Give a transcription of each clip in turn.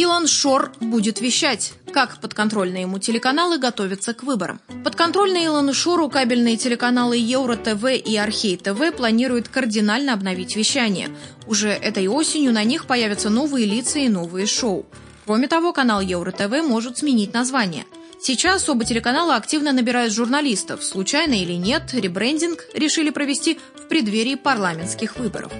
Илон Шор будет вещать. Как подконтрольные ему телеканалы готовятся к выборам. Подконтрольные Илону Шору кабельные телеканалы Евро ТВ и Архей ТВ планируют кардинально обновить вещание. Уже этой осенью на них появятся новые лица и новые шоу. Кроме того, канал Евро ТВ может сменить название. Сейчас оба телеканала активно набирают журналистов. Случайно или нет, ребрендинг решили провести в преддверии парламентских выборов.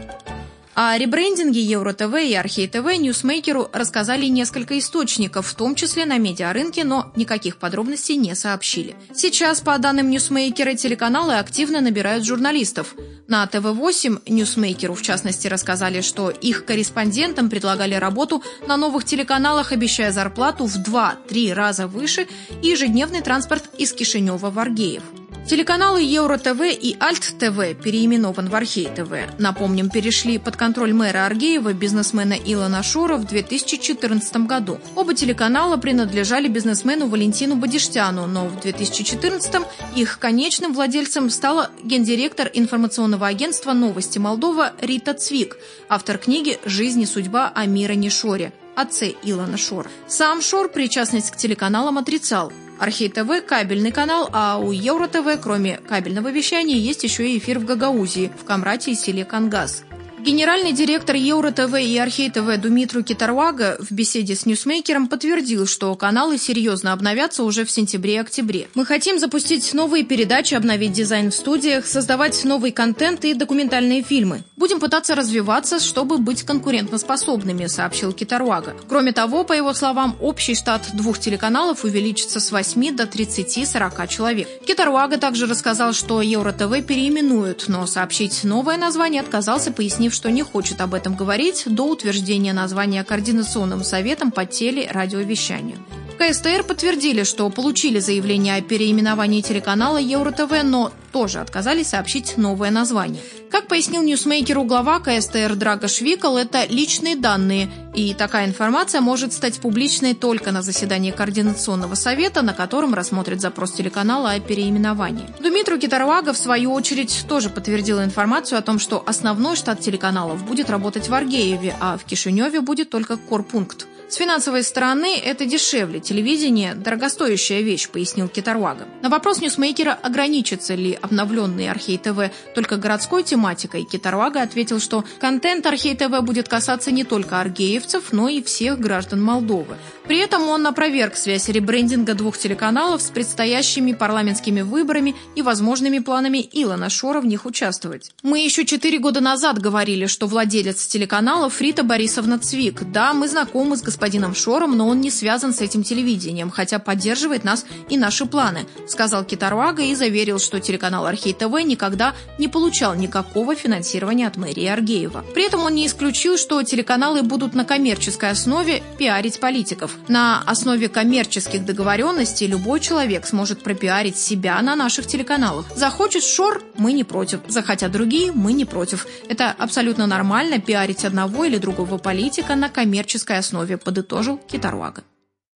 О ребрендинге Евро-ТВ и Архей-ТВ Ньюсмейкеру рассказали несколько источников, в том числе на медиарынке, но никаких подробностей не сообщили. Сейчас, по данным Ньюсмейкера, телеканалы активно набирают журналистов. На ТВ-8 Ньюсмейкеру, в частности, рассказали, что их корреспондентам предлагали работу на новых телеканалах, обещая зарплату в 2-3 раза выше и ежедневный транспорт из Кишинева в Оргеев. Телеканалы Евро ТВ и Альт ТВ переименован в Орхей ТВ. Напомним, перешли под контроль мэра Аргеева, бизнесмена Илона Шора в 2014 году. Оба телеканала принадлежали бизнесмену Валентину Бодиштяну, но в 2014 их конечным владельцем стала гендиректор информационного агентства «Новости Молдова» Рита Цвик, автор книги «Жизнь и судьба Амира Нишоре» отце Илона Шора. Сам Шор причастность к телеканалам отрицал. Архей ТВ – кабельный канал, а у Евро ТВ, кроме кабельного вещания, есть еще и эфир в Гагаузии, в Камрате и селе Кангас. Генеральный директор Евро-ТВ и Орхей-ТВ Думитру Китарвага в беседе с Ньюсмейкером подтвердил, что каналы серьезно обновятся уже в сентябре-октябре. «Мы хотим запустить новые передачи, обновить дизайн в студиях, создавать новый контент и документальные фильмы. Будем пытаться развиваться, чтобы быть конкурентоспособными», — сообщил Китарвага. Кроме того, по его словам, общий штат двух телеканалов увеличится с 8 до 30-40 человек. Китарвага также рассказал, что Евро-ТВ переименуют, но сообщить новое название отказался, пояснив, заявив, что не хочет об этом говорить до утверждения названия Координационным советом по телерадиовещанию. КСТР подтвердили, что получили заявление о переименовании телеканала Евро-ТВ, но тоже отказались сообщить новое название. Как пояснил ньюсмейкеру глава КСТР Драгош Викол, это личные данные, и такая информация может стать публичной только на заседании Координационного совета, на котором рассмотрит запрос телеканала о переименовании. Думитру Китарвага, в свою очередь, тоже подтвердил информацию о том, что основной штат телеканалов будет работать в Оргееве, а в Кишиневе будет только корпункт. С финансовой стороны это дешевле. Телевидение – дорогостоящая вещь, пояснил Китарвага. На вопрос ньюсмейкера, ограничится ли обновленный Орхей ТВ только городской тематикой, Китарвага ответил, что контент Орхей ТВ будет касаться не только аргеевцев, но и всех граждан Молдовы. При этом он опроверг связь ребрендинга двух телеканалов с предстоящими парламентскими выборами и возможными планами Илона Шора в них участвовать. Мы еще четыре года назад говорили, что владелец телеканалов Рита Борисовна Цвик. Да, мы знакомы с господином Шором, но он не связан с этим телевидением, хотя поддерживает нас и наши планы, сказал Китаруага и заверил, что телеканал Архей ТВ никогда не получал никакого финансирования от мэрии Аргеева. При этом он не исключил, что телеканалы будут на коммерческой основе пиарить политиков. На основе коммерческих договоренностей любой человек сможет пропиарить себя на наших телеканалах. Захочет Шор, мы не против. Захотят другие, мы не против. Это абсолютно нормально пиарить одного или другого политика на коммерческой основе, подытожил Китаруага.